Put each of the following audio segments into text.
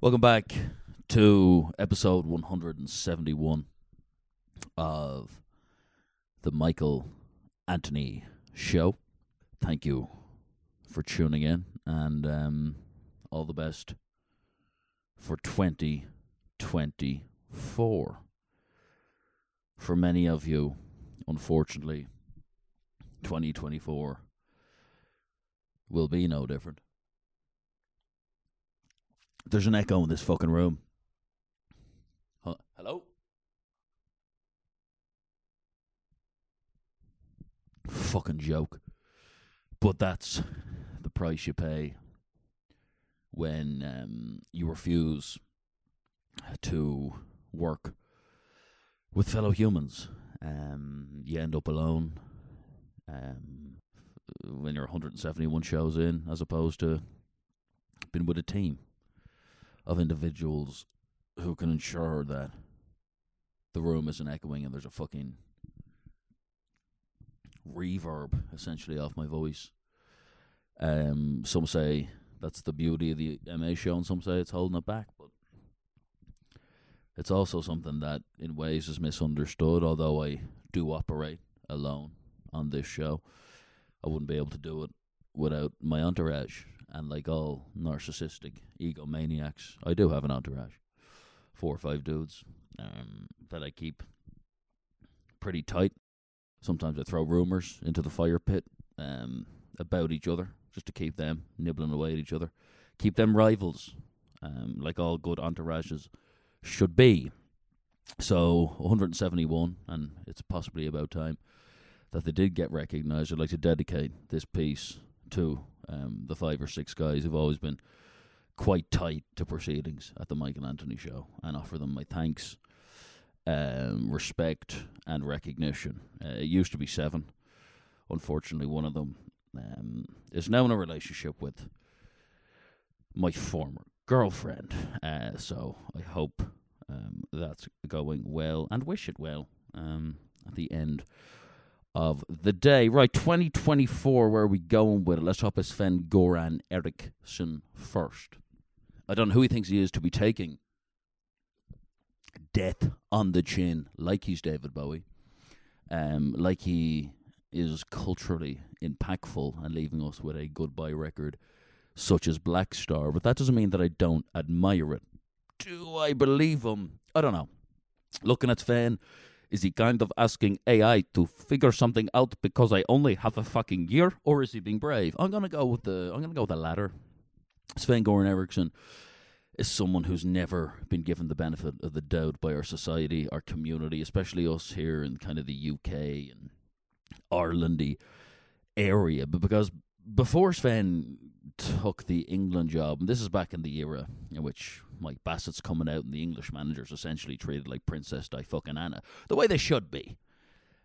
Welcome back to episode 171 of the Michael Anthony Show. Thank you for tuning in and um, all the best for 2024. For many of you, unfortunately, 2024 will be no different. There's an echo in this fucking room. Huh? Hello? Fucking joke. But that's the price you pay when um, you refuse to work with fellow humans. Um, you end up alone um, when you're 171 shows in, as opposed to being with a team of individuals who can ensure that the room isn't echoing and there's a fucking reverb essentially off my voice. Um, some say that's the beauty of the MA show, and some say it's holding it back. But it's also something that, in ways, is misunderstood. Although I do operate alone on this show, I wouldn't be able to do it without my entourage. And like all narcissistic egomaniacs, I do have an entourage, four or five dudes um, that I keep pretty tight. Sometimes I throw rumors into the fire pit um, about each other just to keep them nibbling away at each other, keep them rivals, um, like all good entourages should be. So 171, and it's possibly about time that they did get recognised. I'd like to dedicate this piece to um, the five or six guys who've always been quite tight to proceedings at the Michael Anthony Show, and offer them my thanks, um, respect, and recognition. Uh, it used to be seven. Unfortunately, one of them um, is now in a relationship with my former girlfriend. Uh, so I hope um, that's going well and wish it well um, at the end of the day. Right, 2024, where are we going with it? Let's hope it's Sven Goran Eriksson first. I don't know who he thinks he is to be taking death on the chin like he's David Bowie, um, like he is culturally impactful and leaving us with a goodbye record such as Black Star. But that doesn't mean that I don't admire it. Do I believe him? I don't know. Looking at Sven, is he kind of asking AI to figure something out because I only have a fucking year, or is he being brave? I'm gonna go with the I'm gonna go with the latter. Sven Goran Eriksson is someone who's never been given the benefit of the doubt by our society, our community, especially us here in kind of the UK and Irelandy area. But because before Sven took the England job, and this is back in the era in which Mike Bassett's coming out and the English managers essentially treated like Princess Di fucking Anna, the way they should be.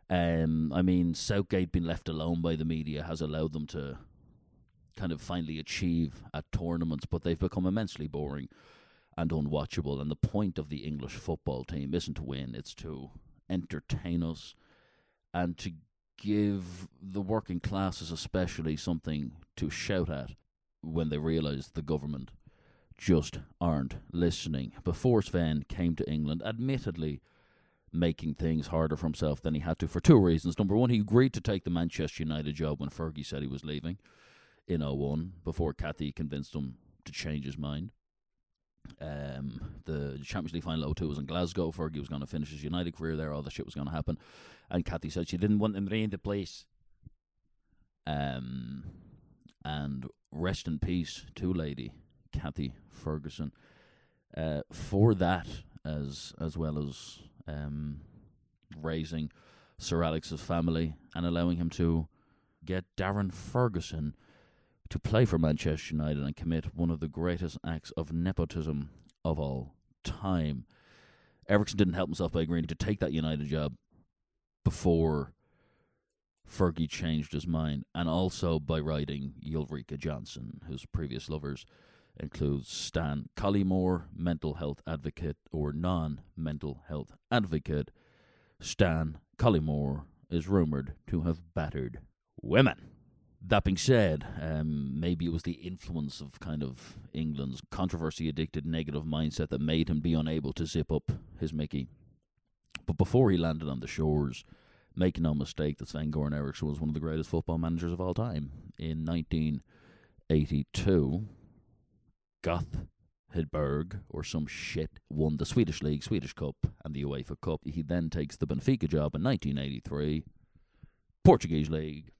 Um, I mean, Southgate being left alone by the media has allowed them to kind of finally achieve at tournaments, but they've become immensely boring and unwatchable. And the point of the English football team isn't to win; it's to entertain us and to give the working classes, especially, something to shout at when they realise the government just aren't listening. Before Sven came to England, admittedly making things harder for himself than he had to for two reasons. Number one, he agreed to take the Manchester United job when Fergie said he was leaving in 01 before Kathy convinced him to change his mind. Um, the Champions League final 02 was in Glasgow. Fergie was going to finish his United career there. All the shit was going to happen. And Kathy said she didn't want him in the place. Um, and rest in peace to lady Kathy Ferguson uh, for that as as well as um, raising Sir Alex's family and allowing him to get Darren Ferguson to play for Manchester United and commit one of the greatest acts of nepotism of all time. Eriksson didn't help himself by agreeing to take that United job before Fergie changed his mind, and also by writing Ulrika Jonsson, whose previous lovers includes Stan Collymore, mental health advocate or non mental health advocate. Stan Collymore is rumoured to have battered women. That being said, um, maybe it was the influence of kind of England's controversy addicted negative mindset that made him be unable to zip up his Mickey. But before he landed on the shores, make no mistake that Sven Goran Eriksson was one of the greatest football managers of all time. In 1982, Goth Hedberg or some shit won the Swedish League, Swedish Cup, and the UEFA Cup. He then takes the Benfica job in 1983, Portuguese League,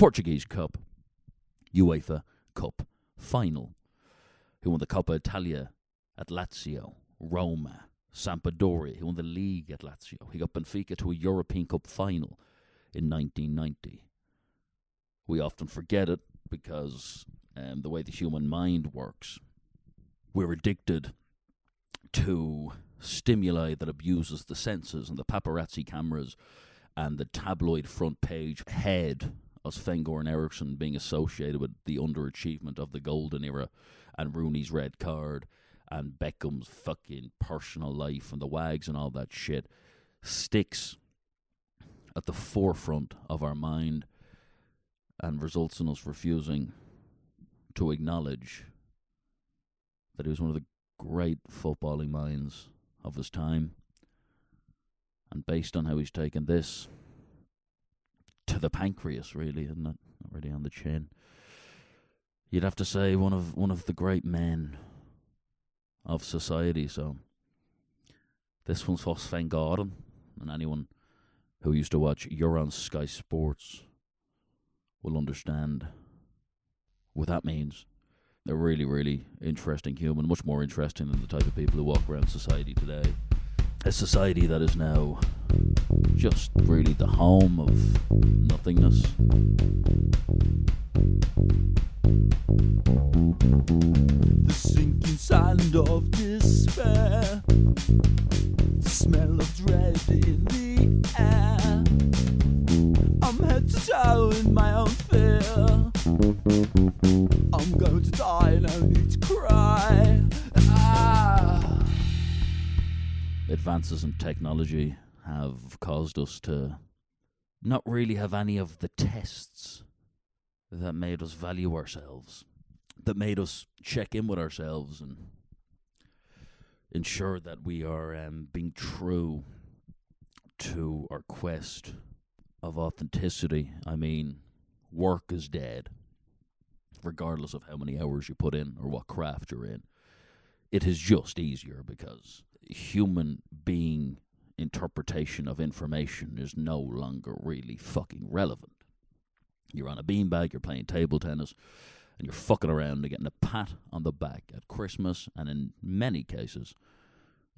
Portuguese Cup, UEFA Cup final. He won the Coppa Italia at Lazio, Roma, Sampdoria. He won the league at Lazio. He got Benfica to a European Cup final in 1990. We often forget it because um, the way the human mind works we're addicted to stimuli that abuses the senses and the paparazzi cameras and the tabloid front page head of Sven Goran Eriksson being associated with the underachievement of the golden era and Rooney's red card and Beckham's fucking personal life and the wags and all that shit sticks at the forefront of our mind and results in us refusing to acknowledge that he was one of the great footballing minds of his time. And based on how he's taken this the pancreas, really, and not, not really on the chin, you'd have to say one of one of the great men of society. So this one's for Sven Goran, and anyone who used to watch Euron Sky Sports will understand what that means a really, really interesting human, much more interesting than the type of people who walk around society today. A society that is now just really the home of nothingness. The sinking sand of despair, the smell of dread in the air. I'm head to toe in my own fear. I'm going to die, no need to cry. Ah. Advances in technology have caused us to not really have any of the tests that made us value ourselves, that made us check in with ourselves and ensure that we are um, being true to our quest of authenticity. I mean, work is dead, regardless of how many hours you put in or what craft you're in. It is just easier because human being interpretation of information is no longer really fucking relevant. You're on a beanbag, you're playing table tennis, and you're fucking around and getting a pat on the back at Christmas, and in many cases,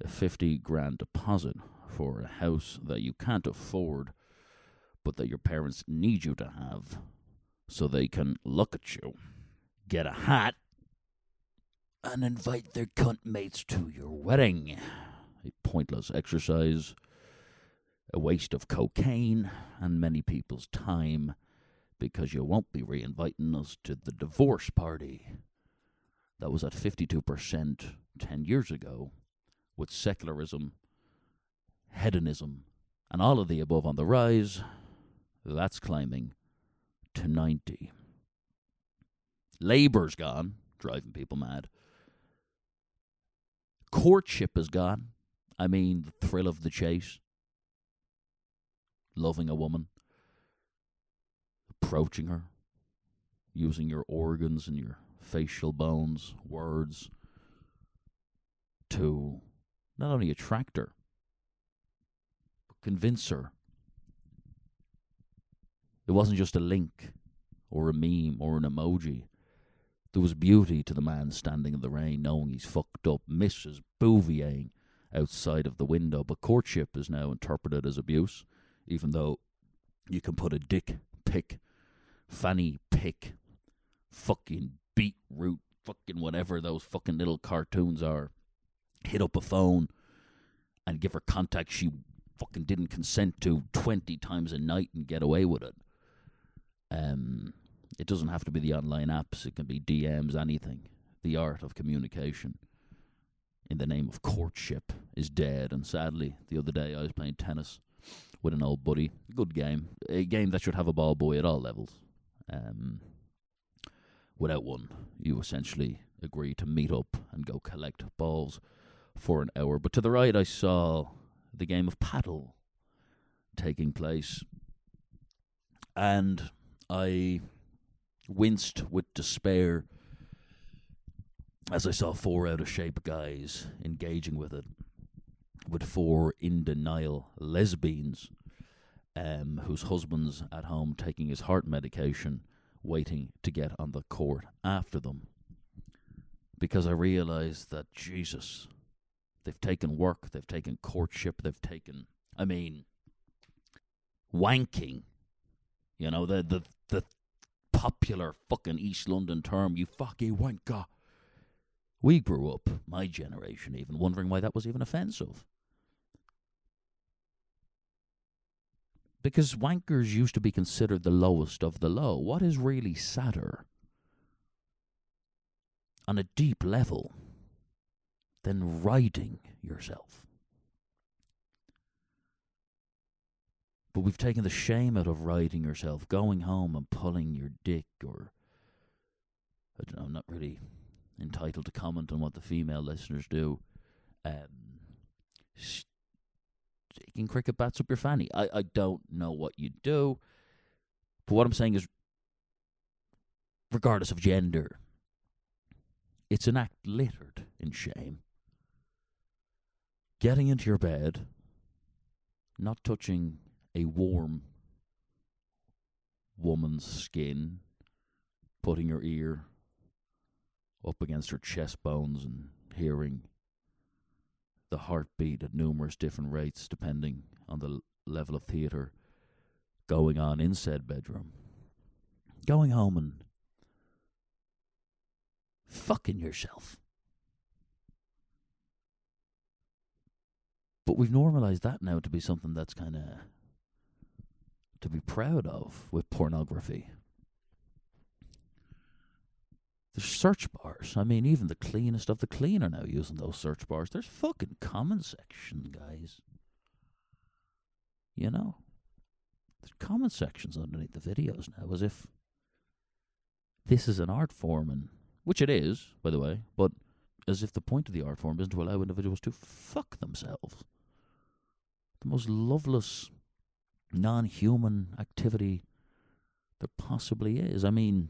a 50 grand deposit for a house that you can't afford but that your parents need you to have so they can look at you, get a hat, and invite their cunt mates to your wedding. A pointless exercise, a waste of cocaine, and many people's time because you won't be reinviting us to the divorce party. That was at 52% 10 years ago, with secularism, hedonism, and all of the above on the rise. That's climbing to 90. Labour's gone, driving people mad. Courtship is gone. I mean, the thrill of the chase. Loving a woman. Approaching her. Using your organs and your facial bones, words to not only attract her, but convince her it wasn't just a link or a meme or an emoji. There was beauty to the man standing in the rain, knowing he's fucked up, Mrs. Bouviering outside of the window. But courtship is now interpreted as abuse, even though you can put a dick pick, fanny pick, fucking beetroot, fucking whatever those fucking little cartoons are, hit up a phone and give her contact she fucking didn't consent to 20 times a night and get away with it. Um, it doesn't have to be the online apps. It can be DMs, anything. The art of communication in the name of courtship is dead. And sadly, the other day I was playing tennis with an old buddy. Good game. A game that should have a ball boy at all levels. Um, without one, you essentially agree to meet up and go collect balls for an hour. But to the right, I saw the game of paddle taking place, and I winced with despair as I saw four out of shape guys engaging with it, with four in denial lesbians um, whose husband's at home taking his heart medication, waiting to get on the court after them. Because I realized that, Jesus, they've taken work, they've taken courtship, they've taken, I mean, wanking. You know, the, the, the popular fucking East London term, you fucking wanker. We grew up, my generation even, wondering why that was even offensive. Because wankers used to be considered the lowest of the low. What is really sadder, on a deep level, than riding yourself? But we've taken the shame out of riding yourself, going home and pulling your dick, or I don't know, I'm not really entitled to comment on what the female listeners do. Um, sticking cricket bats up your fanny. I, I don't know what you do, but what I'm saying is, regardless of gender, it's an act littered in shame. Getting into your bed, not touching a warm woman's skin, putting your ear up against her chest bones and hearing the heartbeat at numerous different rates depending on the level of theatre going on in said bedroom. Going home and fucking yourself. But we've normalized that now to be something that's kind of to be proud of with pornography. There's search bars. I mean, even the cleanest of the clean are now using those search bars. There's fucking comment section, guys. You know? There's comment sections underneath the videos now, as if this is an art form, and which it is, by the way, but as if the point of the art form isn't to allow individuals to fuck themselves. The most loveless, non human activity there possibly is. I mean,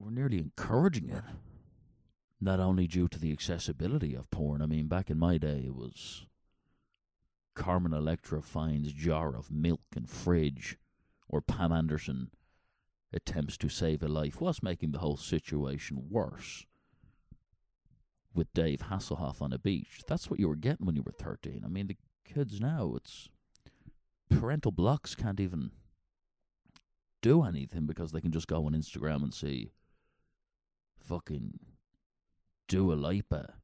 we're nearly encouraging it. Not only due to the accessibility of porn. I mean, back in my day, it was Carmen Electra finds jar of milk in fridge, or Pam Anderson attempts to save a life, whilst making the whole situation worse. With Dave Hasselhoff on a beach, that's what you were getting when you were thirteen. I mean, the kids now, it's parental blocks can't even do anything because they can just go on Instagram and see fucking Dua Lipa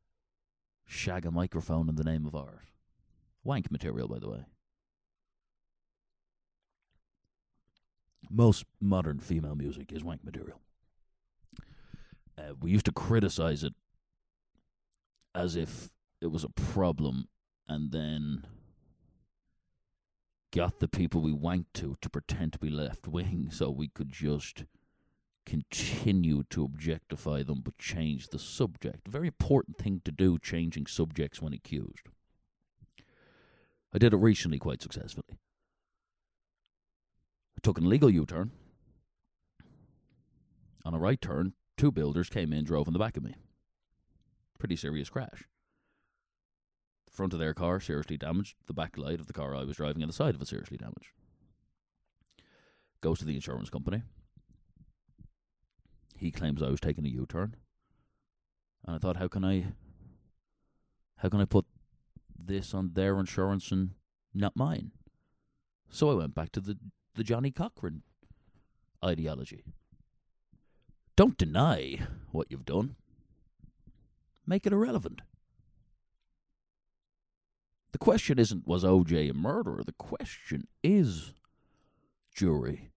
shag a microphone in the name of art. Wank material, by the way. Most modern female music is wank material. Uh, we used to criticize it as if it was a problem and then got the people we wanked to to pretend to be left wing so we could just continue to objectify them but change the subject. Very important thing to do, changing subjects when accused. I did it recently quite successfully. I took an illegal U turn. On a right turn, two builders came in, drove in the back of me. Pretty serious crash. The front of their car seriously damaged, the back light of the car I was driving and the side of it seriously damaged. Goes to the insurance company. He claims I was taking a U turn. And I thought, how can I how can I put this on their insurance and not mine? So I went back to the, the Johnnie Cochran ideology. Don't deny what you've done. Make it irrelevant. The question isn't was OJ a murderer? The question is, jury,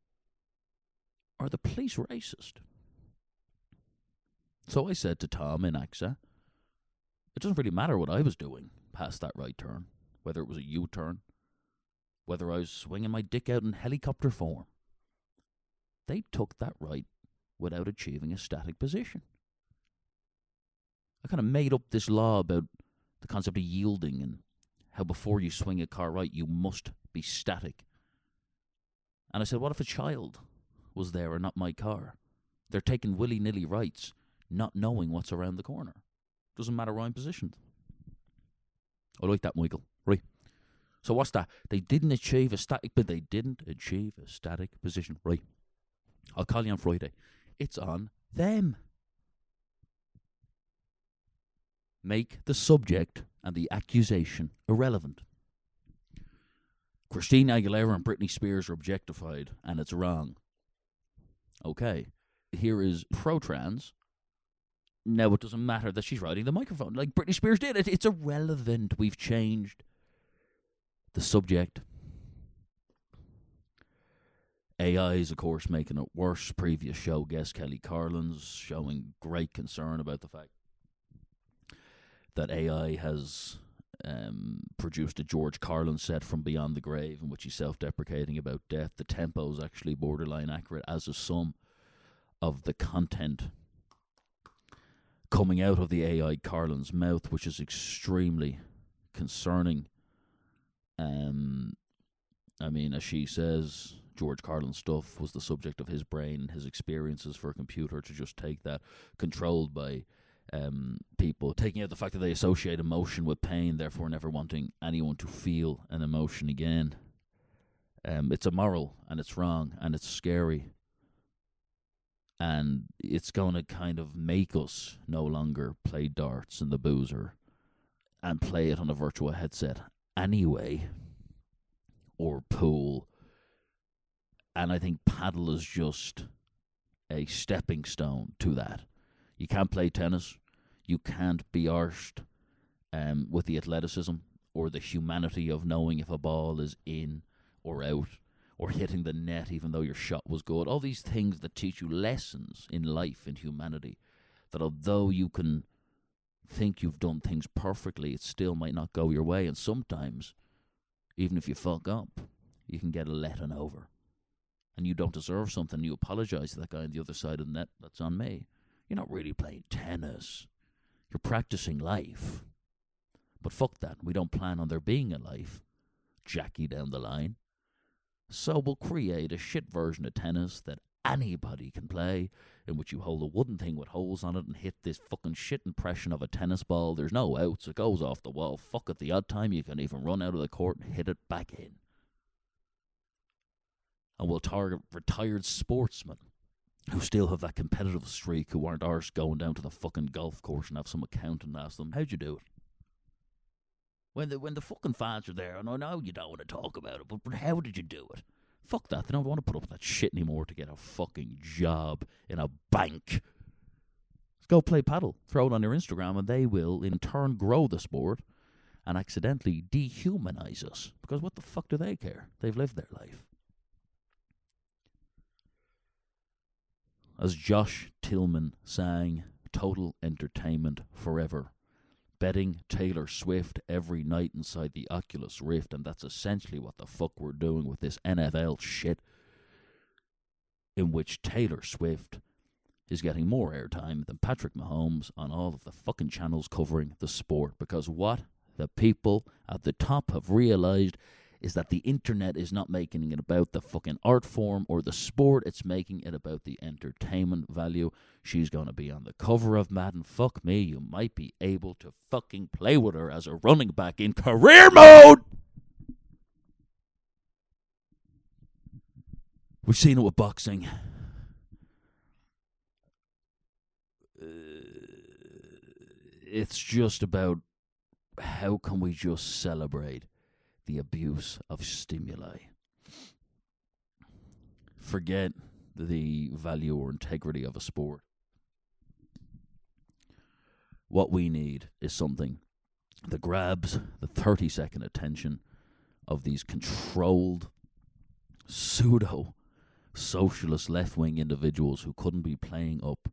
are the police racist? So I said to Tom in AXA, it doesn't really matter what I was doing past that right turn, whether it was a U turn, whether I was swinging my dick out in helicopter form. they took that right without achieving a static position. I kind of made up this law about the concept of yielding and how before you swing a car right, you must be static. And I said, what if a child was there and not my car? They're taking willy nilly rights, not knowing what's around the corner. Doesn't matter where I'm positioned. I like that, Michael. Right. So what's that? They didn't achieve a static, but they didn't achieve a static position. Right. I'll call you on Friday. It's on them. Make the subject and the accusation irrelevant. Christina Aguilera and Britney Spears are objectified, and it's wrong. Okay. Here is pro trans. Now it doesn't matter that she's riding the microphone like Britney Spears did. It, it's irrelevant. We've changed the subject. AI is, of course, making it worse. Previous show guest Kelly Carlin's showing great concern about the fact that AI has um, produced a George Carlin set from Beyond the Grave, in which he's self deprecating about death. The tempo is actually borderline accurate, as is some of the content coming out of the AI Carlin's mouth, which is extremely concerning. Um, I mean, as she says, George Carlin stuff was the subject of his brain, his experiences for a computer to just take that, controlled by um, people, taking out the fact that they associate emotion with pain, therefore never wanting anyone to feel an emotion again. Um, it's immoral and it's wrong and it's scary. And it's going to kind of make us no longer play darts in the boozer and play it on a virtual headset anyway, or pool. And I think paddle is just a stepping stone to that. You can't play tennis. You can't be arsed um, with the athleticism or the humanity of knowing if a ball is in or out or hitting the net even though your shot was good. All these things that teach you lessons in life and humanity that although you can think you've done things perfectly, it still might not go your way. And sometimes, even if you fuck up, you can get a letting over. And you don't deserve something, you apologize to that guy on the other side of the net. That's on me. You're not really playing tennis. You're practicing life. But fuck that. We don't plan on there being a life. Jackie down the line. So we'll create a shit version of tennis that anybody can play, in which you hold a wooden thing with holes on it and hit this fucking shit impression of a tennis ball. There's no outs. It goes off the wall. Fuck at the odd time you can even run out of the court and hit it back in. And we'll target retired sportsmen who still have that competitive streak, who aren't arse going down to the fucking golf course and have some accountant ask them, How'd you do it? When the when the fucking fans are there, and I know you don't want to talk about it, but, but how did you do it? Fuck that. They don't want to put up with that shit anymore to get a fucking job in a bank. Let's go play paddle. Throw it on your Instagram, and they will in turn grow the sport and accidentally dehumanize us. Because what the fuck do they care? They've lived their life. as Josh Tillman sang Total Entertainment Forever, betting Taylor Swift every night inside the Oculus Rift, and that's essentially what the fuck we're doing with this NFL shit, in which Taylor Swift is getting more airtime than Patrick Mahomes on all of the fucking channels covering the sport. Because what the people at the top have realized is that the internet is not making it about the fucking art form or the sport, it's making it about the entertainment value. She's going to be on the cover of Madden. Fuck me, you might be able to fucking play with her as a running back in career mode! We've seen it with boxing. Uh, it's just about how can we just celebrate the abuse of stimuli. Forget the value or integrity of a sport. What we need is something that grabs the 30 second attention of these controlled pseudo socialist left wing individuals who couldn't be playing up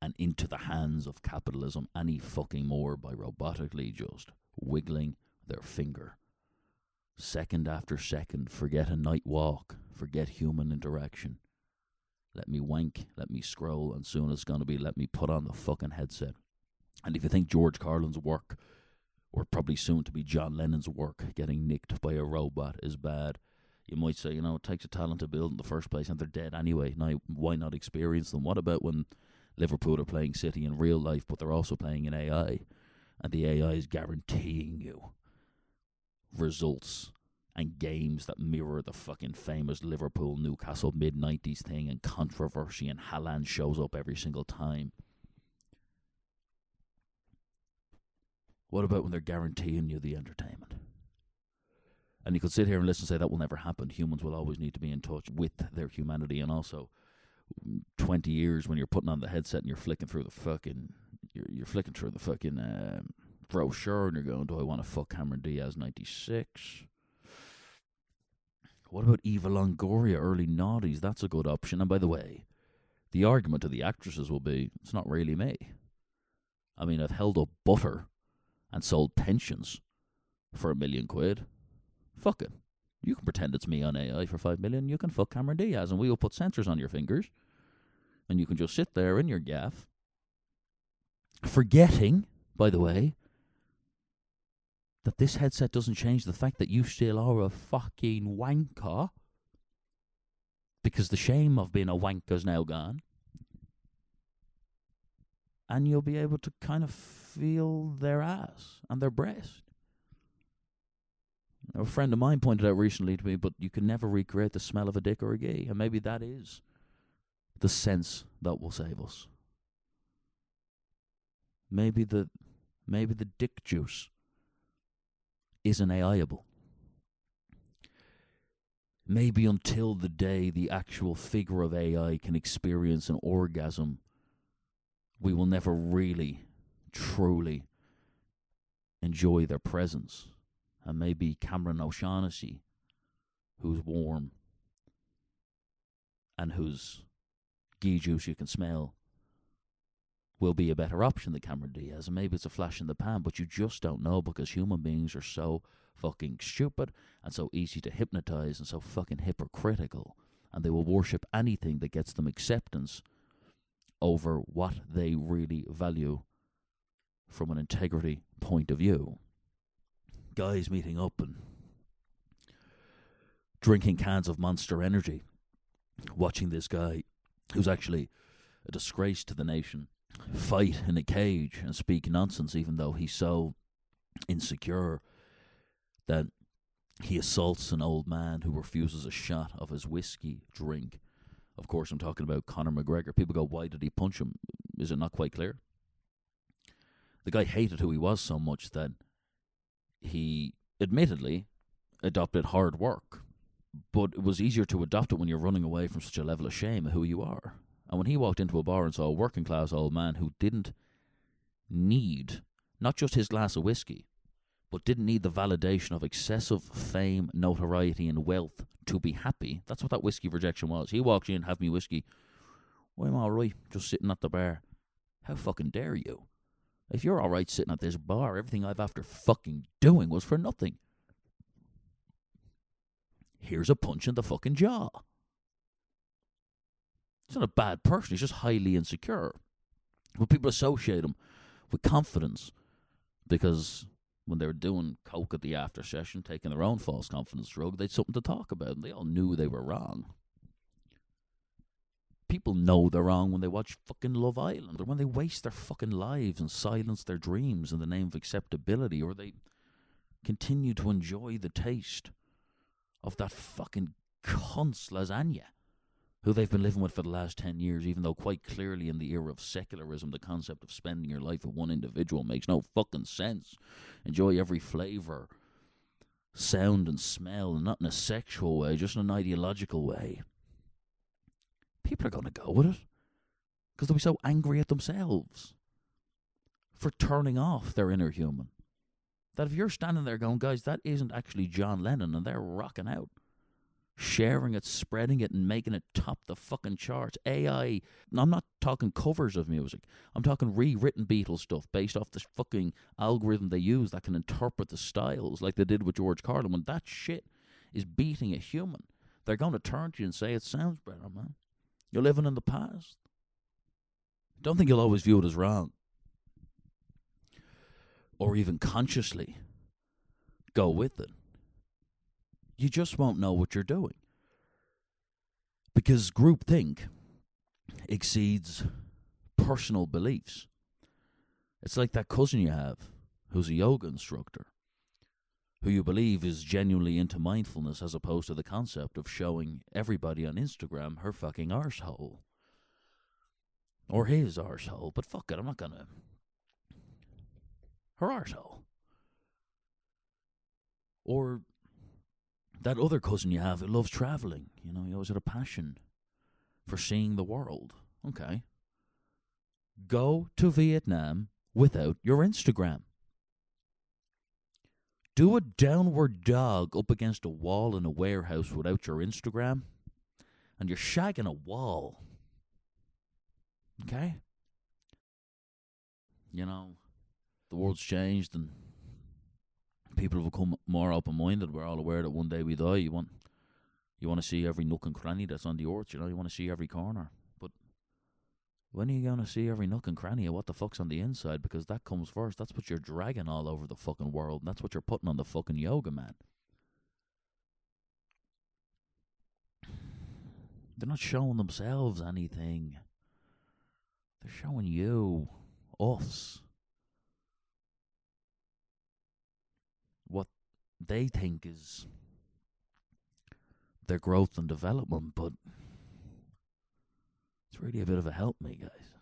and into the hands of capitalism any fucking more by robotically just wiggling their finger second after second, forget a night walk, forget human interaction. let me wank, let me scroll, and soon it's going to be let me put on the fucking headset. And if you think George Carlin's work, or probably soon to be John Lennon's work, getting nicked by a robot is bad, you might say, you know, it takes a talent to build in the first place, and they're dead anyway. Now, why not experience them? What about when Liverpool are playing City in real life, but they're also playing in AI, and the AI is guaranteeing you results and games that mirror the fucking famous Liverpool Newcastle mid 90s thing and controversy, and Haaland shows up every single time. What about when they're guaranteeing you the entertainment? And you could sit here and listen and say that will never happen. Humans will always need to be in touch with their humanity. And also, 20 years when you're putting on the headset and you're flicking through the fucking, you're, you're flicking through the fucking um, brochure and you're going, do I want to fuck Cameron Diaz 96? What about Eva Longoria, early noughties? That's a good option. And by the way, the argument to the actresses will be, it's not really me. I mean, I've held up butter and sold pensions for a million quid. Fuck it. You can pretend it's me on AI for five million. You can fuck Cameron Diaz, and we will put sensors on your fingers, and you can just sit there in your gaff, forgetting, by the way, that this headset doesn't change the fact that you still are a fucking wanker. Because the shame of being a wanker's now gone. And you'll be able to kind of feel their ass and their breast. A friend of mine pointed out recently to me, but you can never recreate the smell of a dick or a gay, and maybe that is the sense that will save us. Maybe the maybe the dick juice isn't AIable. Maybe until the day the actual figure of AI can experience an orgasm, we will never really, truly enjoy their presence and maybe Cameron O'Shaughnessy, who's warm and whose ghee juice you can smell, will be a better option than Cameron Diaz. And maybe it's a flash in the pan, but you just don't know because human beings are so fucking stupid and so easy to hypnotize and so fucking hypocritical. And they will worship anything that gets them acceptance over what they really value from an integrity point of view guys meeting up and drinking cans of Monster Energy, watching this guy who's actually a disgrace to the nation fight in a cage and speak nonsense, even though he's so insecure that he assaults an old man who refuses a shot of his whiskey drink. Of course, I'm talking about Conor McGregor. People go, why did he punch him? Is it not quite clear? The guy hated who he was so much that he admittedly adopted hard work, but it was easier to adopt it when you're running away from such a level of shame of who you are. And when he walked into a bar and saw a working class old man who didn't need not just his glass of whiskey, but didn't need the validation of excessive fame, notoriety, and wealth to be happy. That's what that whiskey rejection was. He walked in, have me whiskey. Well, I'm all right, just sitting at the bar. How fucking dare you? If you're all right sitting at this bar, everything I've after fucking doing was for nothing. Here's a punch in the fucking jaw. He's not a bad person, he's just highly insecure. But people associate him with confidence because when they were doing coke at the after session, taking their own false confidence drug, they had something to talk about, and they all knew they were wrong people know they're wrong when they watch fucking Love Island or when they waste their fucking lives and silence their dreams in the name of acceptability or they continue to enjoy the taste of that fucking cunt's lasagna who they've been living with for the last 10 years, even though quite clearly in the era of secularism, the concept of spending your life with one individual makes no fucking sense. Enjoy every flavour, sound, and smell, and not in a sexual way, just in an ideological way people are going to go with it because they'll be so angry at themselves for turning off their inner human. That if you're standing there going, guys, that isn't actually John Lennon, and they're rocking out, sharing it, spreading it, and making it top the fucking charts. AI. I'm not talking covers of music. I'm talking rewritten Beatles stuff based off this fucking algorithm they use that can interpret the styles like they did with George Carlin. When that shit is beating a human, they're going to turn to you and say it sounds better, man. You're living in the past. Don't think you'll always view it as wrong. Or even consciously go with it. You just won't know what you're doing. Because groupthink exceeds personal beliefs. It's like that cousin you have who's a yoga instructor who you believe is genuinely into mindfulness as opposed to the concept of showing everybody on Instagram her fucking arsehole. Or his arsehole, but fuck it, I'm not gonna. Her arsehole. Or that other cousin you have who loves travelling. You know, he always had a passion for seeing the world. Okay. Go to Vietnam without your Instagram. Do a downward dog up against a wall in a warehouse without your Instagram, and you're shagging a wall. Okay? You know, the world's changed and people have become more open minded. We're all aware that one day we die. You want you want to see every nook and cranny that's on the earth, you know, you want to see every corner. But when are you going to see every nook and cranny of what the fuck's on the inside? Because that comes first. That's what you're dragging all over the fucking world. And that's what you're putting on the fucking yoga mat. They're not showing themselves anything. They're showing you, us, they think is their growth and development, but it's really a bit of a help me, guys.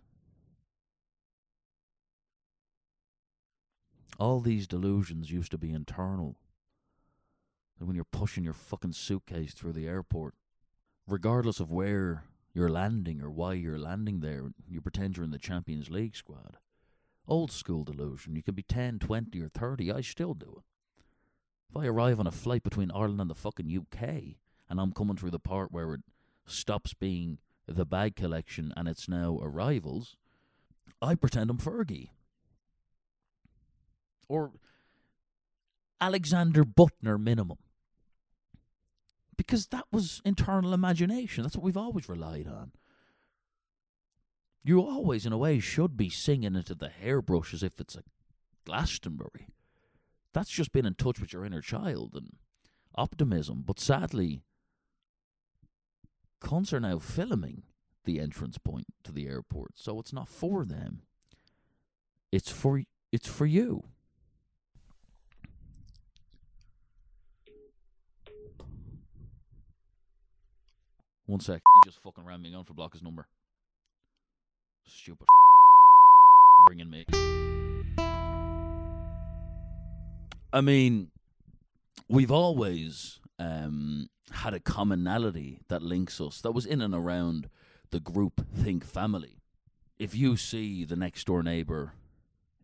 All these delusions used to be internal. And when you're pushing your fucking suitcase through the airport, regardless of where you're landing or why you're landing there, you pretend you're in the Champions League squad. Old school delusion. You can be 10, 20, or 30. I still do it. If I arrive on a flight between Ireland and the fucking UK, and I'm coming through the part where it stops being the bag collection and it's now arrivals, I pretend I'm Fergie. Or Alexander Büttner minimum. Because that was internal imagination. That's what we've always relied on. You always, in a way, should be singing into the hairbrush as if it's a Glastonbury. That's just being in touch with your inner child and optimism. But sadly, cunts are now filming the entrance point to the airport, so it's not for them. It's for it's for you. One sec. He just fucking ran me on for block his number. Stupid ringing me. I mean, we've always um, had a commonality that links us that was in and around the group think family. If you see the next door neighbour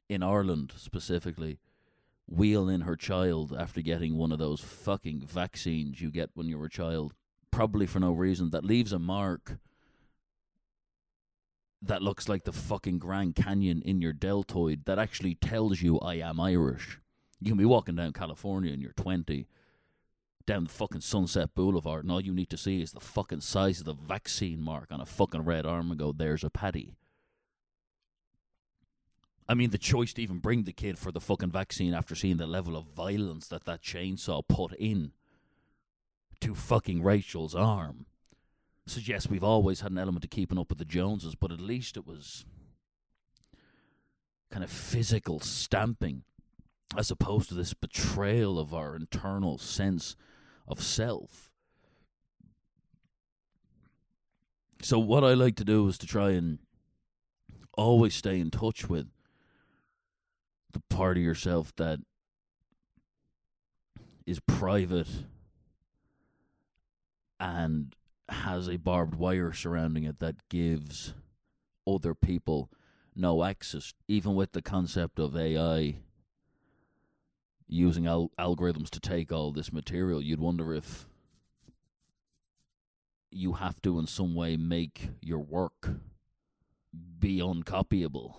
in Ireland specifically wheel in her child after getting one of those fucking vaccines you get when you're a child, probably for no reason, that leaves a mark that looks like the fucking Grand Canyon in your deltoid that actually tells you I am Irish. You can be walking down California and you're 20 down the fucking Sunset Boulevard, and all you need to see is the fucking size of the vaccine mark on a fucking red arm and go, there's a paddy. I mean, the choice to even bring the kid for the fucking vaccine after seeing the level of violence that that chainsaw put in to fucking Rachel's arm suggests we've always had an element of keeping up with the Joneses, but at least it was kind of physical stamping as opposed to this betrayal of our internal sense of self. So, what I like to do is to try and always stay in touch with the part of yourself that is private and has a barbed wire surrounding it that gives other people no access, even with the concept of AI using al- algorithms to take all this material, you'd wonder if you have to, in some way, make your work be uncopyable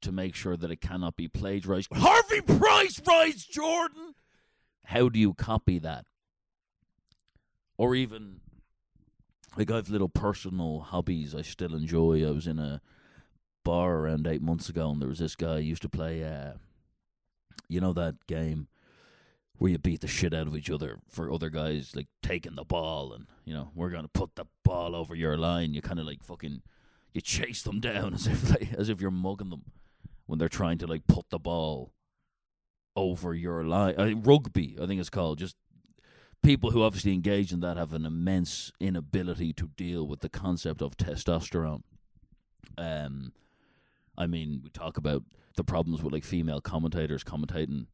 to make sure that it cannot be plagiarized. Harvey Price writes Jordan. How do you copy that? Or even like I've little personal hobbies I still enjoy. I was in a bar around eight months ago, and there was this guy who used to play. Uh, you know that game where you beat the shit out of each other for other guys like taking the ball and you know we're gonna put the ball over your line. You kind of like fucking you chase them down as if like as if you're mugging them when they're trying to like put the ball over your line. Rugby, I think it's called. Just people who obviously engage in that have an immense inability to deal with the concept of testosterone. Um, I mean, we talk about the problems with like female commentators commentating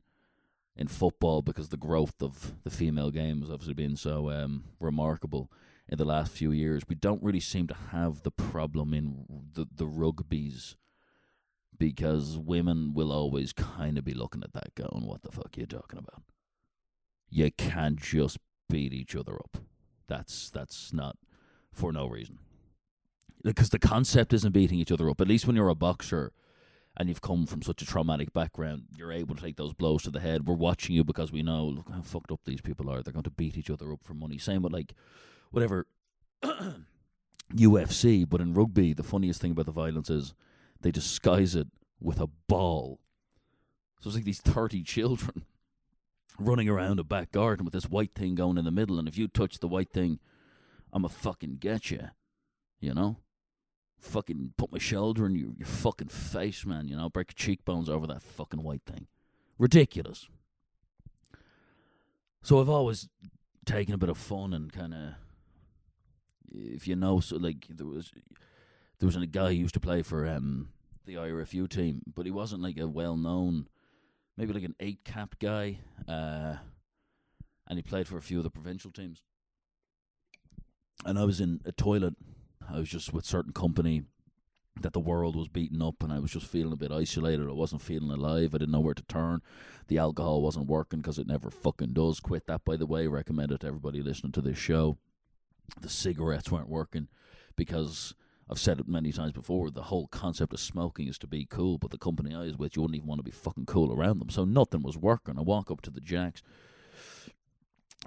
in football because the growth of the female game has obviously been so um, remarkable in the last few years. We don't really seem to have the problem in the the rugbies because women will always kind of be looking at that going, "What the fuck are you talking about? You can't just beat each other up. That's that's not for no reason." Because the concept isn't beating each other up. At least when you're a boxer, and you've come from such a traumatic background, you're able to take those blows to the head. We're watching you because we know look how fucked up these people are. They're going to beat each other up for money. Same with like whatever UFC, but in rugby, the funniest thing about the violence is they disguise it with a ball. So it's like these thirty children running around a back garden with this white thing going in the middle, and if you touch the white thing, I'm a fucking get you. You know, fucking put my shoulder in your, your fucking face, man. You know, break your cheekbones over that fucking white thing. Ridiculous. So I've always taken a bit of fun and kind of, if you know, so like there was, there was a guy who used to play for um the IRFU team, but he wasn't like a well known, maybe like an eight cap guy, uh, and he played for a few of the provincial teams. And I was in a toilet I was just with certain company that the world was beaten up and I was just feeling a bit isolated. I wasn't feeling alive. I didn't know where to turn. The alcohol wasn't working because it never fucking does. Quit that, by the way. Recommend it to everybody listening to this show. The cigarettes weren't working because I've said it many times before. The whole concept of smoking is to be cool, but the company I was with, you wouldn't even want to be fucking cool around them. So nothing was working. I walk up to the jacks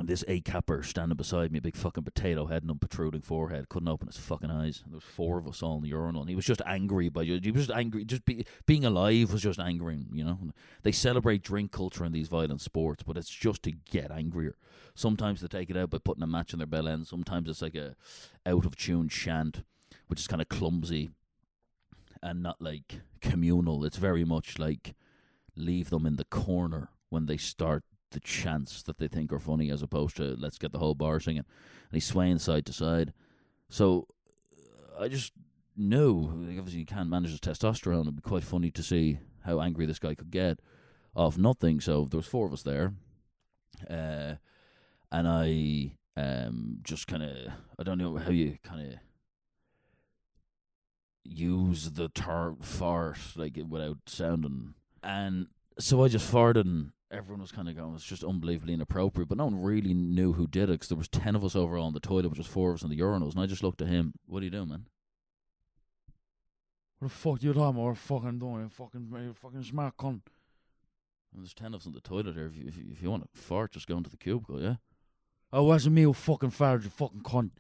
this A capper standing beside me, a big fucking potato head and a protruding forehead, couldn't open his fucking eyes. And there was four of us all in the urinal, and he was just angry by. He was just angry. Just be, being alive was just angering. You know, they celebrate drink culture in these violent sports, but it's just to get angrier. Sometimes they take it out by putting a match in their bell end. Sometimes it's like a out of tune chant, which is kind of clumsy and not like communal. It's very much like leave them in the corner when they start the chants that they think are funny as opposed to let's get the whole bar singing. And he's swaying side to side. So uh, I just knew, obviously, you can't manage his testosterone. It'd be quite funny to see how angry this guy could get off nothing. So there was four of us there. Uh, and I um, just kind of, I don't know how you kind of use the term fart like without sounding. And so I just farted and everyone was kind of going, it's just unbelievably inappropriate. But no one really knew who did it because there was ten of us overall in the toilet, which was four of us in the urinals. And I just looked at him. What are you doing, man? What the fuck you talking about? What fucking doing? You fucking, you fucking smart cunt. And there's ten of us in the toilet here. If you, if you, if you want to fart, just go into the cubicle, yeah? Oh, wasn't me who fucking farted, you fucking cunt.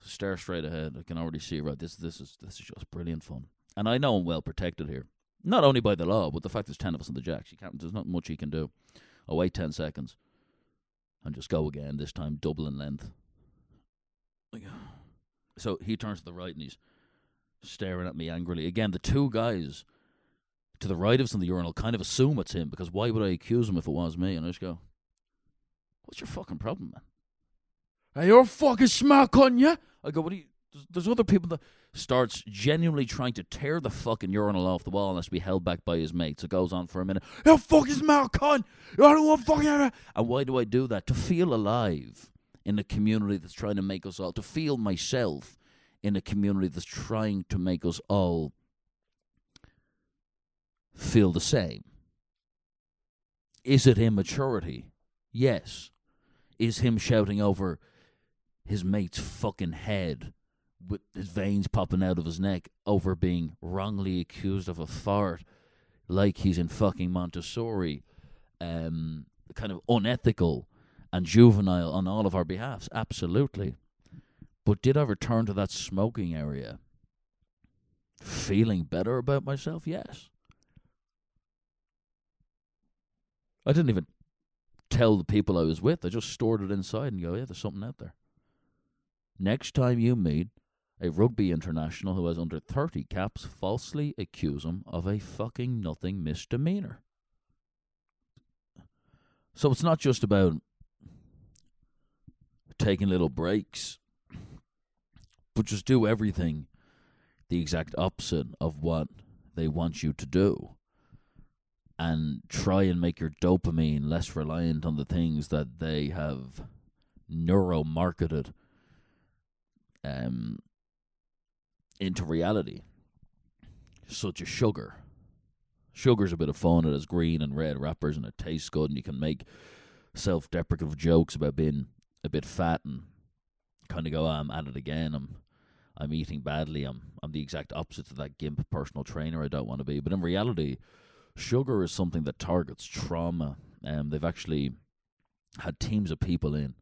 So stare straight ahead. I can already see right. This this is this is just brilliant fun. And I know I'm well protected here. Not only by the law, but the fact there's ten of us in the jacks. You can't. There's not much he can do. I'll wait ten seconds and just go again. This time double in length. So he turns to the right and he's staring at me angrily. Again, the two guys to the right of us in the urinal kind of assume it's him because why would I accuse him if it was me? And I just go, "What's your fucking problem, man?" Hey, you're a fucking smart cunt, yeah? I go, "What are you?" There's, other people that starts genuinely trying to tear the fucking urinal off the wall and has to be held back by his mates. It goes on for a minute. You fucking smart cunt! You don't want fucking. And why do I do that? To feel alive in a community that's trying to make us all. To feel myself in a community that's trying to make us all feel the same. Is it immaturity? Yes. Is him shouting over his mate's fucking head with his veins popping out of his neck over being wrongly accused of a fart, like he's in fucking Montessori, um, kind of unethical and juvenile on all of our behalfs. Absolutely. But did I return to that smoking area feeling better about myself? Yes. I didn't even tell the people I was with. I just stored it inside and go, yeah, there's something out there. Next time you meet a rugby international who has under 30 caps, falsely accuse him of a fucking nothing misdemeanor. So it's not just about taking little breaks, but just do everything the exact opposite of what they want you to do and try and make your dopamine less reliant on the things that they have neuro marketed um, into reality, such as sugar. Sugar's a bit of fun. It has green and red wrappers and it tastes good, and you can make self deprecative jokes about being a bit fat and kind of go, oh, I'm at it again. I'm I'm eating badly. I'm I'm the exact opposite to that gimp personal trainer I don't want to be. But in reality, sugar is something that targets trauma. Um, they've actually had teams of people in,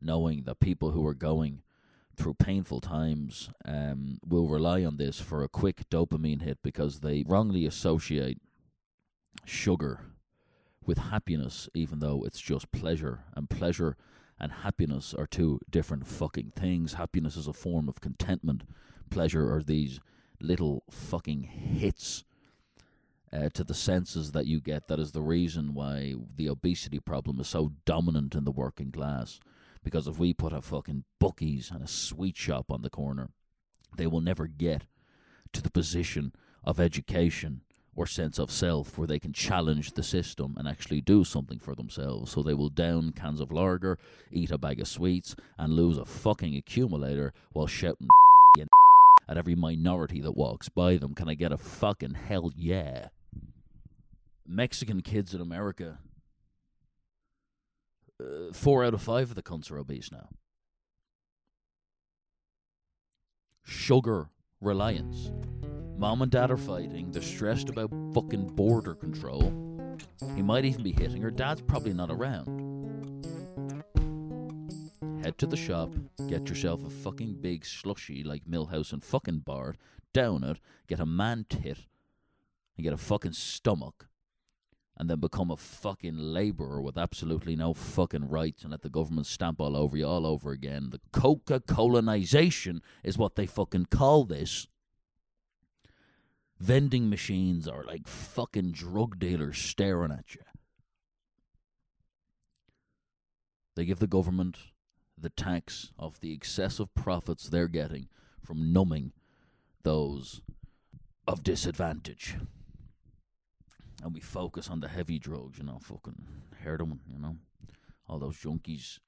knowing that people who are going through painful times um, will rely on this for a quick dopamine hit because they wrongly associate sugar with happiness, even though it's just pleasure. And pleasure and happiness are two different fucking things. Happiness is a form of contentment, pleasure are these little fucking hits. Uh, to the senses that you get, that is the reason why the obesity problem is so dominant in the working class because if we put a fucking Buc-ee's and a sweet shop on the corner, they will never get to the position of education or sense of self where they can challenge the system and actually do something for themselves. So they will down cans of lager, eat a bag of sweets, and lose a fucking accumulator while shouting at every minority that walks by them. Can I get a fucking hell yeah? Mexican kids in America uh, four out of five of the cunts are obese now. Sugar reliance. Mom and dad are fighting. They're stressed about fucking border control. He might even be hitting her. Dad's probably not around. Head to the shop, get yourself a fucking big slushy like Milhouse and fucking Bart, down it, get a man tit, and get a fucking stomach, and then become a fucking labourer with absolutely no fucking rights and let the government stamp all over you all over again. The Coca colonization is what they fucking call this. Vending machines are like fucking drug dealers staring at you. They give the government the tax of the excessive profits they're getting from numbing those of disadvantage and we focus on the heavy drugs, you know, fucking heroin, you know, all those junkies.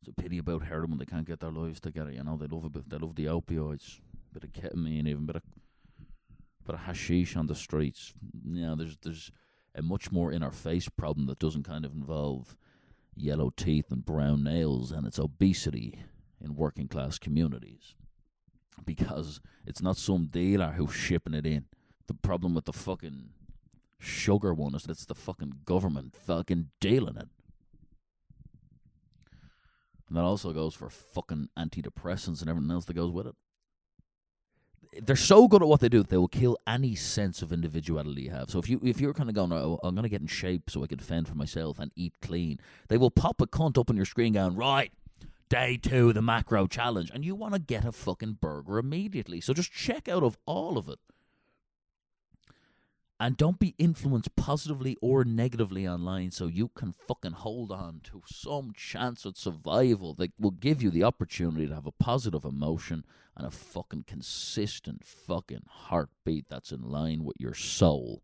It's a pity about heroin; they can't get their lives together. You know, they love a bit, they love the opioids, bit of ketamine, even bit of bit of hashish on the streets. You know, there's there's a much more in our face problem that doesn't kind of involve yellow teeth and brown nails, and it's obesity in working class communities because it's not some dealer who's shipping it in. The problem with the fucking sugar one is that it's the fucking government fucking dealing it. And that also goes for fucking antidepressants and everything else that goes with it. They're so good at what they do that they will kill any sense of individuality you have. So if you if you're kind of going, oh, I'm going to get in shape so I can fend for myself and eat clean, they will pop a cunt up on your screen going, right, day two, the macro challenge, and you want to get a fucking burger immediately. So just check out of all of it and don't be influenced positively or negatively online so you can fucking hold on to some chance at survival that will give you the opportunity to have a positive emotion and a fucking consistent fucking heartbeat that's in line with your soul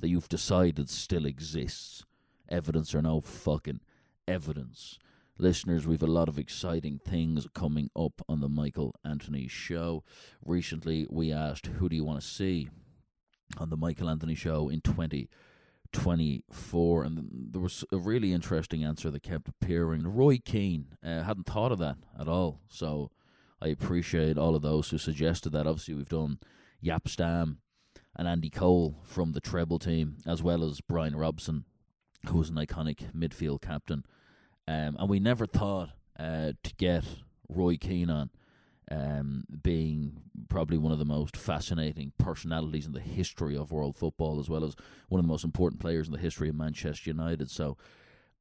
that you've decided still exists. Evidence or no fucking evidence. Listeners, we've a lot of exciting things coming up on the Michael Anthony show. Recently, we asked, Who do you want to see? On the Michael Anthony Show in 2024. And there was a really interesting answer that kept appearing. Roy Keane, uh, hadn't thought of that at all. So I appreciate all of those who suggested that. Obviously, we've done Jaap Stam and Andy Cole from the treble team, as well as Brian Robson, who was an iconic midfield captain. Um, and we never thought uh, to get Roy Keane on um, being probably one of the most fascinating personalities in the history of world football, as well as one of the most important players in the history of Manchester United. So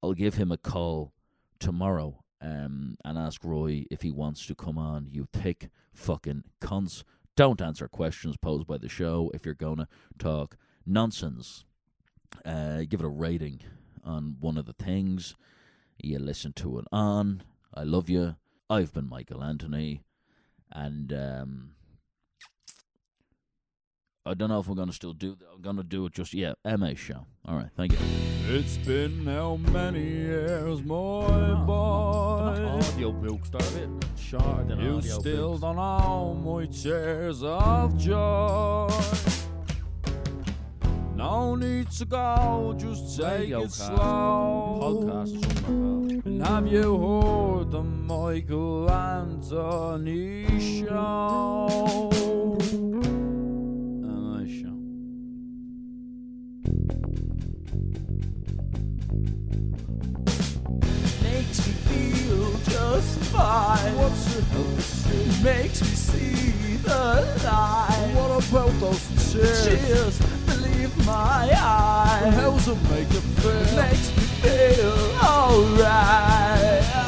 I'll give him a call tomorrow um, and ask Roy if he wants to come on. You thick fucking cunts. Don't answer questions posed by the show if you're going to talk nonsense. Uh, give it a rating on one of the things. You listen to it on. I love you. I've been Michael Anthony. And um, I don't know if we're going to still do that. I'm going to do it just, yeah, MA show. All right, thank you. It's been how many years, my Oh, boy? audio books, they're a bit shorter than You audio still books. don't know my tears of joy. No need to go, just take Radio it cast. slow. Podcast, have you heard the Michael Anthony show? MA show. makes me feel just fine. What's it help Makes me see alive. What about those cheers? Believe my eyes. How's it make you feel? Makes me feel alright.